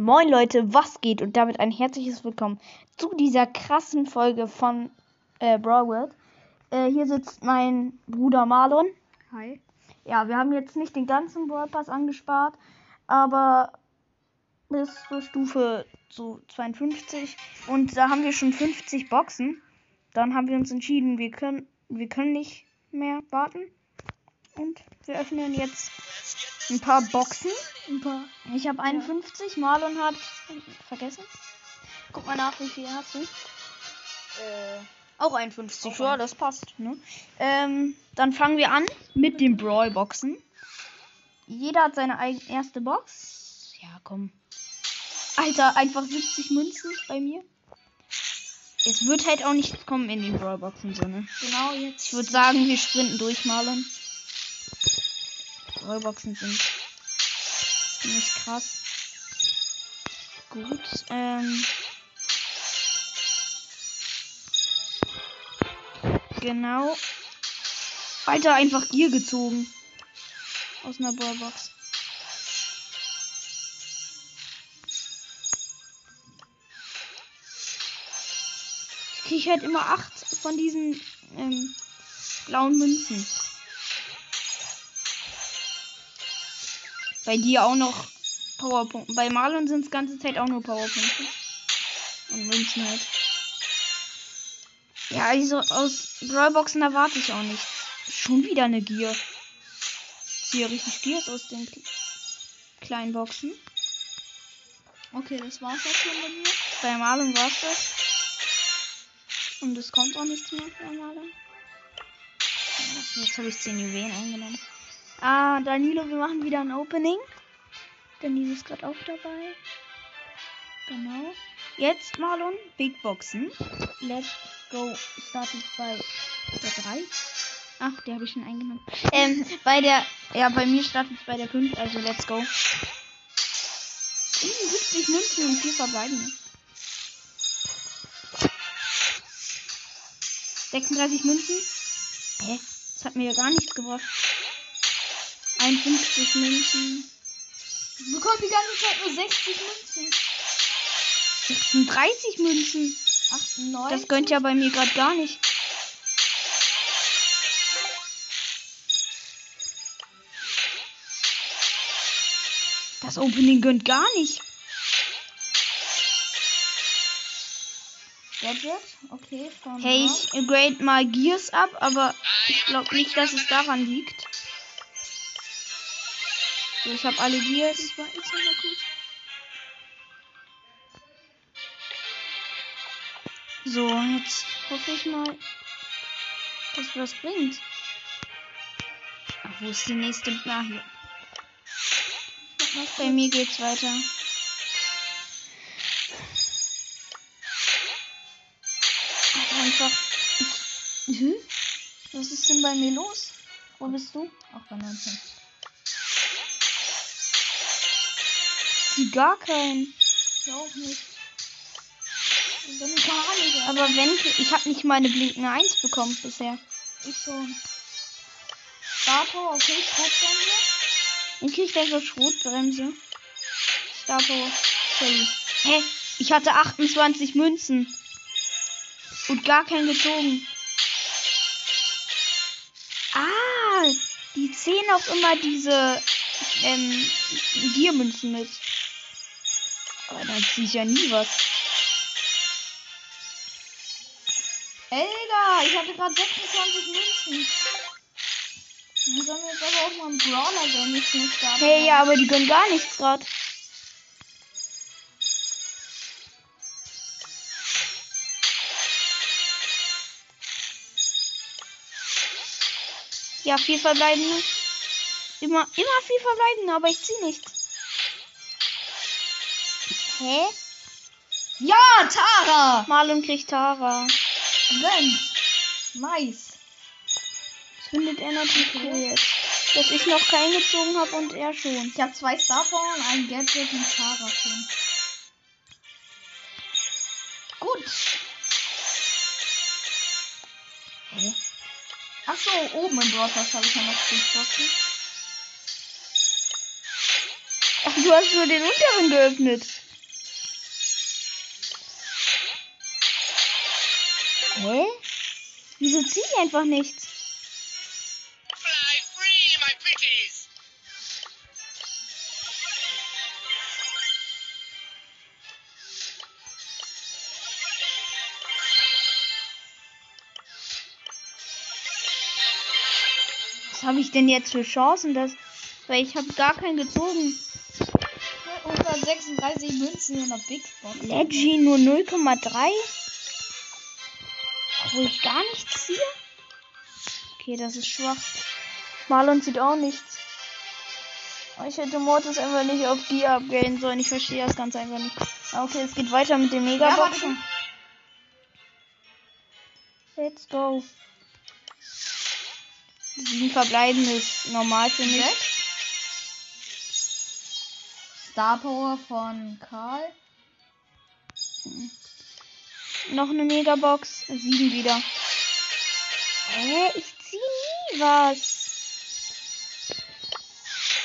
Moin Leute, was geht? Und damit ein herzliches Willkommen zu dieser krassen Folge von äh, Brawl World. Äh, hier sitzt mein Bruder Marlon. Hi. Ja, wir haben jetzt nicht den ganzen Brawl Pass angespart, aber bis zur Stufe so 52 und da haben wir schon 50 Boxen. Dann haben wir uns entschieden, wir können, wir können nicht mehr warten und wir öffnen jetzt ein paar Boxen. Ein paar. Ich habe 51, Marlon hat vergessen. Guck mal nach, wie viel hast du? Äh, Auch 51, Auch ja, das passt. Ne? Ähm, dann fangen wir an mit den Brawl-Boxen. Jeder hat seine eigen erste Box. Ja, komm. Alter, einfach 70 Münzen bei mir. Es wird halt auch nicht kommen in den Brawl-Boxen, so, ne? genau jetzt. Ich würde sagen, wir sprinten durch, Marlon. Brawl-Boxen sind ziemlich krass. Gut, ähm. Genau. Alter, einfach Gier gezogen. Aus einer Ballbox. Ich kriege halt immer acht von diesen ähm, blauen Münzen. Bei dir auch noch Powerpunkte. Bei Marlon sind es ganze Zeit auch nur Powerpunkte. Und Münzen halt. Ja, also aus Brawlboxen erwarte ich auch nichts. Schon wieder eine Gier. Ziehe richtig Giers aus den kle- kleinen Boxen. Okay, das war's auch schon bei mir. Bei Marlon war es das. Und es kommt auch nichts mehr bei Marlon. Jetzt habe ich 10 Juwelen eingenommen. Ah, Danilo, wir machen wieder ein Opening. Danilo ist gerade auch dabei. Genau. Jetzt Marlon, Big Boxen. Let's go. Startet bei der 3. Ach, der habe ich schon eingenommen. Ähm, bei der, ja, bei mir startet bei der 5, also let's go. 70 Münzen und 4 verbleibende. 36 Münzen. Hä? Das hat mir ja gar nichts gebracht. 51 Münzen. Ich bekomme die ganze Zeit nur 60 Münzen. 36 Münzen. 98. Das gönnt ja bei mir gerade gar nicht. Das Opening gönnt gar nicht. Gadget. Okay, Hey, ich grade mal Gears ab, aber ich glaube nicht, dass es daran liegt. So, ich habe alle Gears. Das war jetzt aber gut. So, jetzt hoffe ich mal, dass was bringt. Ach, wo ist die nächste? Ah, hier. Bei mir geht's weiter. Ach, Einfach. Hm? Was ist denn bei mir los? Wo bist du? Auch bei 19. Die gar keinen. Ich auch nicht. Aber wenn ich habe nicht meine blinkende 1 bekommen bisher. ich schon. Starter, okay, Schrotbremse. Dann krieg ich einfach Schrotbremse. Star Power. Shelly. Hä? Ich hatte 28 Münzen. Und gar keinen gezogen. Ah, die zählen auch immer diese ähm, Giermünzen mit. Aber dann ziehe ich ja nie was. Elga, ich hatte gerade 26 Münzen. Dann sollen wir jetzt aber auch mal einen Brawler gönnen, nicht Starter. Hey, ja, aber die gönnen gar nichts gerade. Ja, vier verbleibende. Immer, immer vier verbleibende, aber ich zieh nichts. Hä? Ja, Tara! Marlon kriegt Tara. Gönn. Nice. Das findet er natürlich cool jetzt. Dass ich noch keinen gezogen habe und er schon. Ich habe zwei Star Power und ein Gadget mit Tara schon. Gut. Hä? Ach so, oben im Broadcast habe ich ja noch Boxen. Ach, du hast nur den unteren geöffnet. Hä? Wieso ziehe ich einfach nichts? Fly free, my pretties! Was habe ich denn jetzt für Chancen, dass. Weil ich habe gar keinen gezogen. 136 Münzen in der Big Box. Leggy nur 0,3. Wo ich gar nichts ziehe? Okay, das ist schwach. Marlon sieht auch nichts. Ich hätte Mortis einfach nicht auf Gear upgraden sollen. Ich verstehe das ganz einfach nicht. Ah, Okay, es geht weiter mit dem Ja, Megaboxen. warte. Let's go. Sieben verbleiben ist normal für mich. Star Power von Karl. Noch eine Megabox. Sieben wieder. Hä? Ich zieh nie was.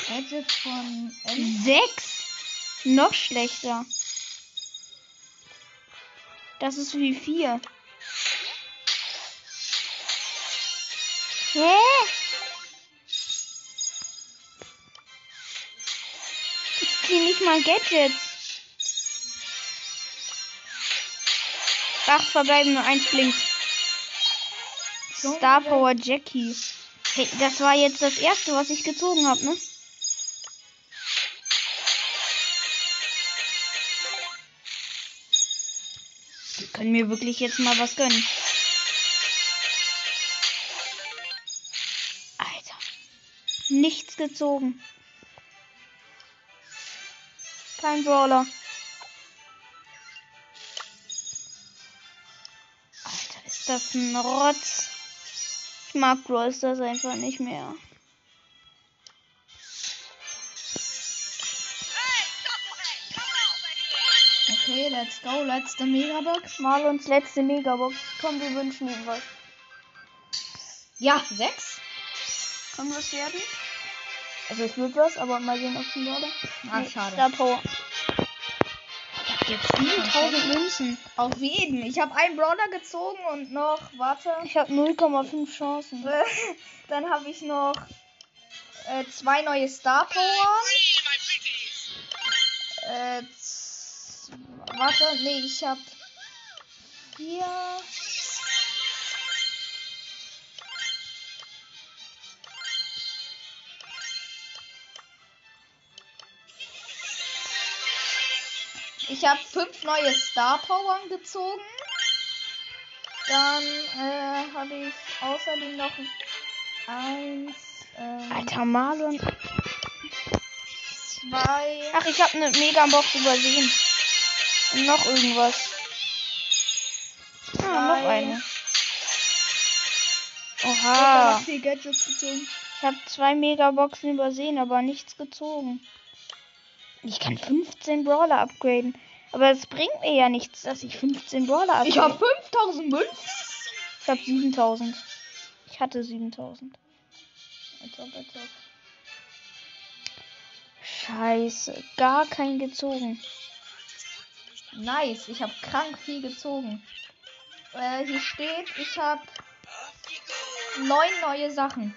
Gadget von. Sechs. Noch schlechter. Das ist wie vier. Hä? Ich zieh nicht mal Gadgets. Acht verbleiben, nur eins blinkt. Star Power Jackie. Hey, das war jetzt das erste, was ich gezogen habe, ne? Die können mir wirklich jetzt mal was gönnen. Alter. Nichts gezogen. Kein Brawler. Ist das ein Rotz. Ich mag Brawl Stars einfach nicht mehr. Okay, let's go. Letzte Megabox. Marlons letzte Megabox. Komm, wir wünschen ihm was. Ja, sechs. Kann was werden? Also es wird was, aber mal sehen, ob es ein oder. Ah, schade. Star Power. Jetzt 7000 Münzen. Auf jeden. Ich habe einen Brawler gezogen und noch, warte, Ich habe 0,5 Chancen. dann habe ich noch äh, zwei neue Star Power. Äh, warte, nee, ich habe vier. Ich habe fünf neue Star Power gezogen. Dann äh, habe ich außerdem noch eins, ähm, Alter Marlon. zwei. Ach, ich habe eine Megabox übersehen. Und noch irgendwas. Ah, noch eine. Oha. Ich habe zwei Megaboxen übersehen, aber nichts gezogen. Ich kann 15 Brawler upgraden. Aber es bringt mir ja nichts, dass ich 15 Brawler upgrade. Ich habe 5000 Münzen. Ich habe 7000. Ich hatte 7000. Als ob, als ob. Scheiße. Gar kein gezogen. Nice, ich habe krank viel gezogen. Äh, hier steht, ich habe neun neue Sachen.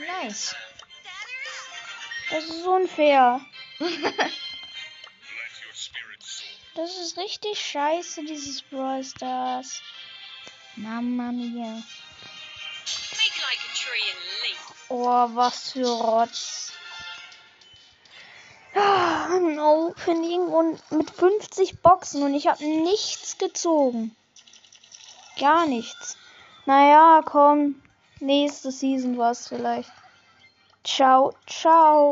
Nice. Das ist unfair. Das ist richtig scheiße, dieses Brawl Stars. Mama mia. Oh, was für Rotz. Ah, Ein Opening und mit 50 Boxen und ich habe nichts gezogen. Gar nichts. Naja, komm. Nächste Season war's vielleicht. Ciao, ciao.